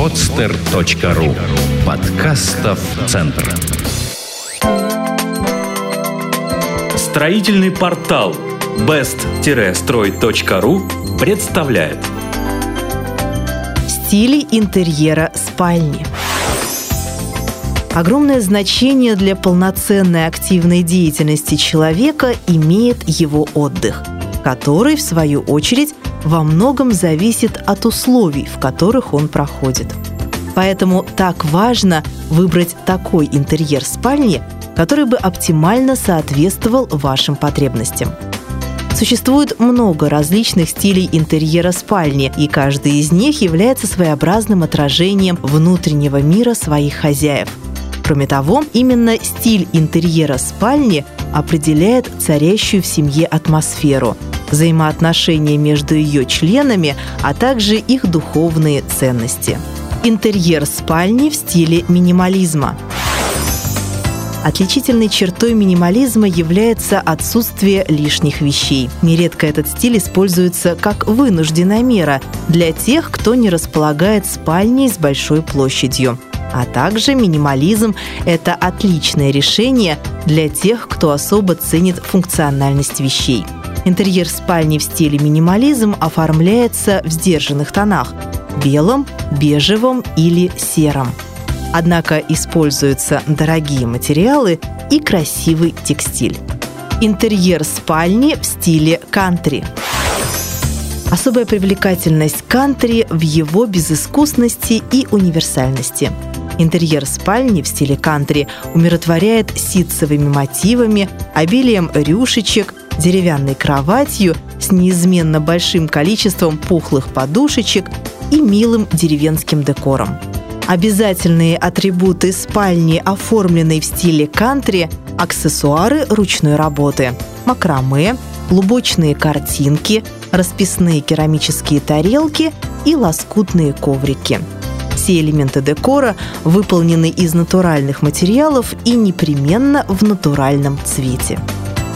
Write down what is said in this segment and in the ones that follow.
podster.ru Подкастов Центр. Строительный портал best-строй.ру представляет. Стили интерьера спальни. Огромное значение для полноценной активной деятельности человека имеет его отдых, который, в свою очередь, во многом зависит от условий, в которых он проходит. Поэтому так важно выбрать такой интерьер спальни, который бы оптимально соответствовал вашим потребностям. Существует много различных стилей интерьера спальни, и каждый из них является своеобразным отражением внутреннего мира своих хозяев. Кроме того, именно стиль интерьера спальни определяет царящую в семье атмосферу – взаимоотношения между ее членами, а также их духовные ценности. Интерьер спальни в стиле минимализма. Отличительной чертой минимализма является отсутствие лишних вещей. Нередко этот стиль используется как вынужденная мера для тех, кто не располагает спальней с большой площадью. А также минимализм – это отличное решение для тех, кто особо ценит функциональность вещей – Интерьер спальни в стиле минимализм оформляется в сдержанных тонах – белом, бежевом или сером. Однако используются дорогие материалы и красивый текстиль. Интерьер спальни в стиле кантри. Особая привлекательность кантри в его безыскусности и универсальности. Интерьер спальни в стиле кантри умиротворяет ситцевыми мотивами, обилием рюшечек, деревянной кроватью с неизменно большим количеством пухлых подушечек и милым деревенским декором. Обязательные атрибуты спальни, оформленной в стиле кантри, аксессуары ручной работы, макраме, лубочные картинки, расписные керамические тарелки и лоскутные коврики. Все элементы декора выполнены из натуральных материалов и непременно в натуральном цвете.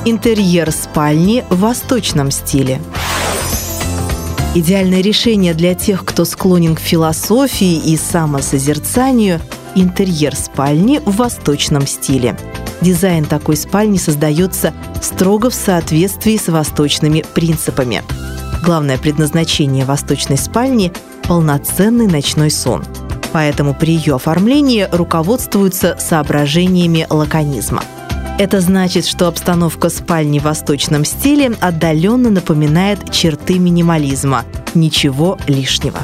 Интерьер спальни в восточном стиле. Идеальное решение для тех, кто склонен к философии и самосозерцанию – интерьер спальни в восточном стиле. Дизайн такой спальни создается строго в соответствии с восточными принципами. Главное предназначение восточной спальни – полноценный ночной сон. Поэтому при ее оформлении руководствуются соображениями лаконизма – это значит, что обстановка спальни в восточном стиле отдаленно напоминает черты минимализма. Ничего лишнего.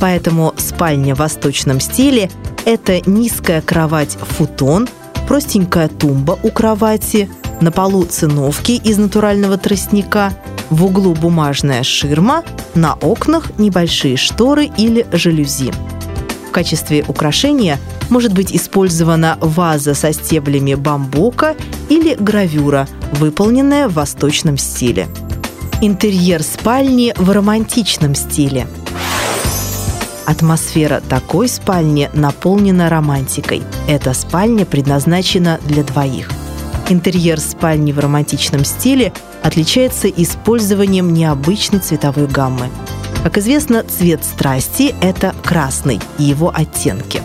Поэтому спальня в восточном стиле – это низкая кровать-футон, простенькая тумба у кровати, на полу циновки из натурального тростника, в углу бумажная ширма, на окнах небольшие шторы или жалюзи. В качестве украшения может быть использована ваза со стеблями бамбука или гравюра, выполненная в восточном стиле. Интерьер спальни в романтичном стиле. Атмосфера такой спальни наполнена романтикой. Эта спальня предназначена для двоих. Интерьер спальни в романтичном стиле отличается использованием необычной цветовой гаммы – как известно, цвет страсти – это красный и его оттенки.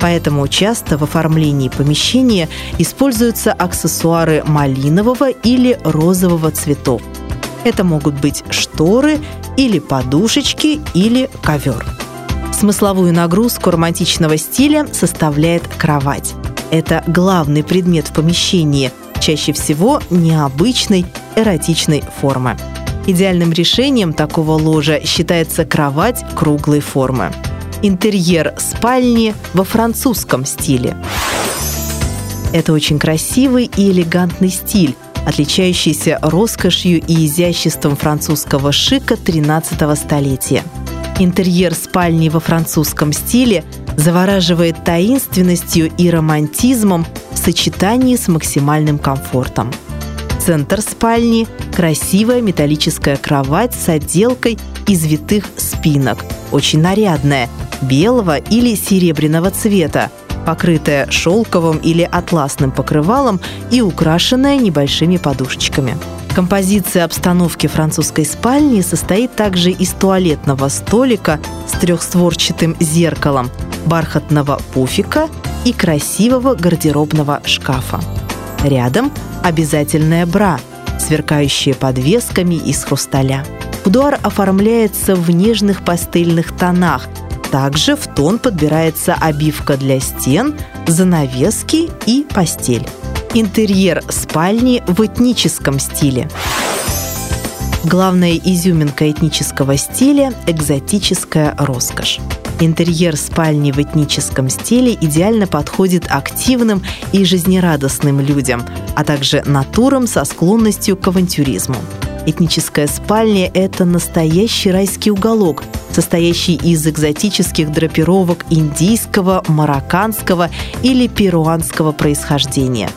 Поэтому часто в оформлении помещения используются аксессуары малинового или розового цветов. Это могут быть шторы или подушечки или ковер. Смысловую нагрузку романтичного стиля составляет кровать. Это главный предмет в помещении, чаще всего необычной эротичной формы. Идеальным решением такого ложа считается кровать круглой формы. Интерьер спальни во французском стиле. Это очень красивый и элегантный стиль, отличающийся роскошью и изяществом французского шика 13 столетия. Интерьер спальни во французском стиле завораживает таинственностью и романтизмом в сочетании с максимальным комфортом – Центр спальни – красивая металлическая кровать с отделкой из витых спинок, очень нарядная, белого или серебряного цвета, покрытая шелковым или атласным покрывалом и украшенная небольшими подушечками. Композиция обстановки французской спальни состоит также из туалетного столика с трехстворчатым зеркалом, бархатного пуфика и красивого гардеробного шкафа. Рядом обязательная бра, сверкающая подвесками из хрусталя. Будуар оформляется в нежных пастельных тонах. Также в тон подбирается обивка для стен, занавески и постель. Интерьер спальни в этническом стиле. Главная изюминка этнического стиля – экзотическая роскошь. Интерьер спальни в этническом стиле идеально подходит активным и жизнерадостным людям, а также натурам со склонностью к авантюризму. Этническая спальня – это настоящий райский уголок, состоящий из экзотических драпировок индийского, марокканского или перуанского происхождения.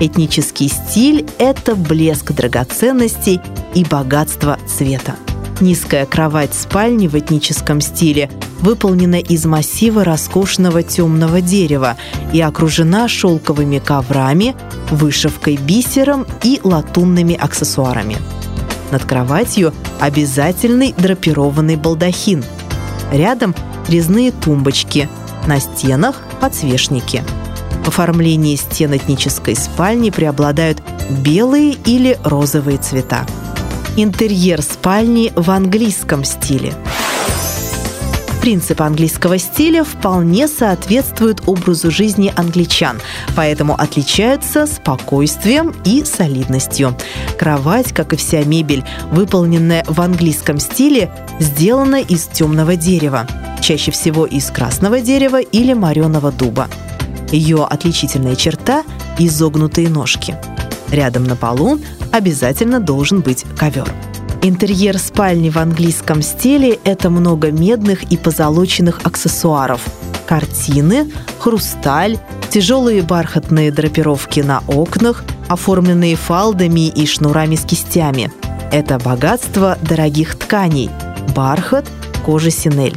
Этнический стиль – это блеск драгоценностей и богатство цвета. Низкая кровать спальни в этническом стиле выполнена из массива роскошного темного дерева и окружена шелковыми коврами, вышивкой бисером и латунными аксессуарами. Над кроватью обязательный драпированный балдахин. Рядом резные тумбочки, на стенах подсвечники. В оформлении стен этнической спальни преобладают белые или розовые цвета интерьер спальни в английском стиле. Принципы английского стиля вполне соответствуют образу жизни англичан, поэтому отличаются спокойствием и солидностью. Кровать, как и вся мебель, выполненная в английском стиле, сделана из темного дерева, чаще всего из красного дерева или мореного дуба. Ее отличительная черта – изогнутые ножки. Рядом на полу обязательно должен быть ковер. Интерьер спальни в английском стиле – это много медных и позолоченных аксессуаров, картины, хрусталь, тяжелые бархатные драпировки на окнах, оформленные фалдами и шнурами с кистями. Это богатство дорогих тканей – бархат, кожа синель.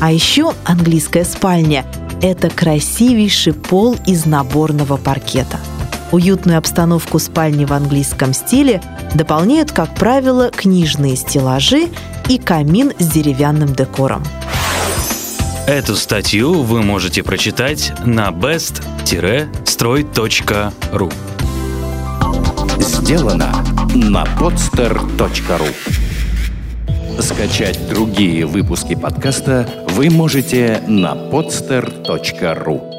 А еще английская спальня – это красивейший пол из наборного паркета – Уютную обстановку спальни в английском стиле дополняют, как правило, книжные стеллажи и камин с деревянным декором. Эту статью вы можете прочитать на best-строй.ру Сделано на podster.ru Скачать другие выпуски подкаста вы можете на podster.ru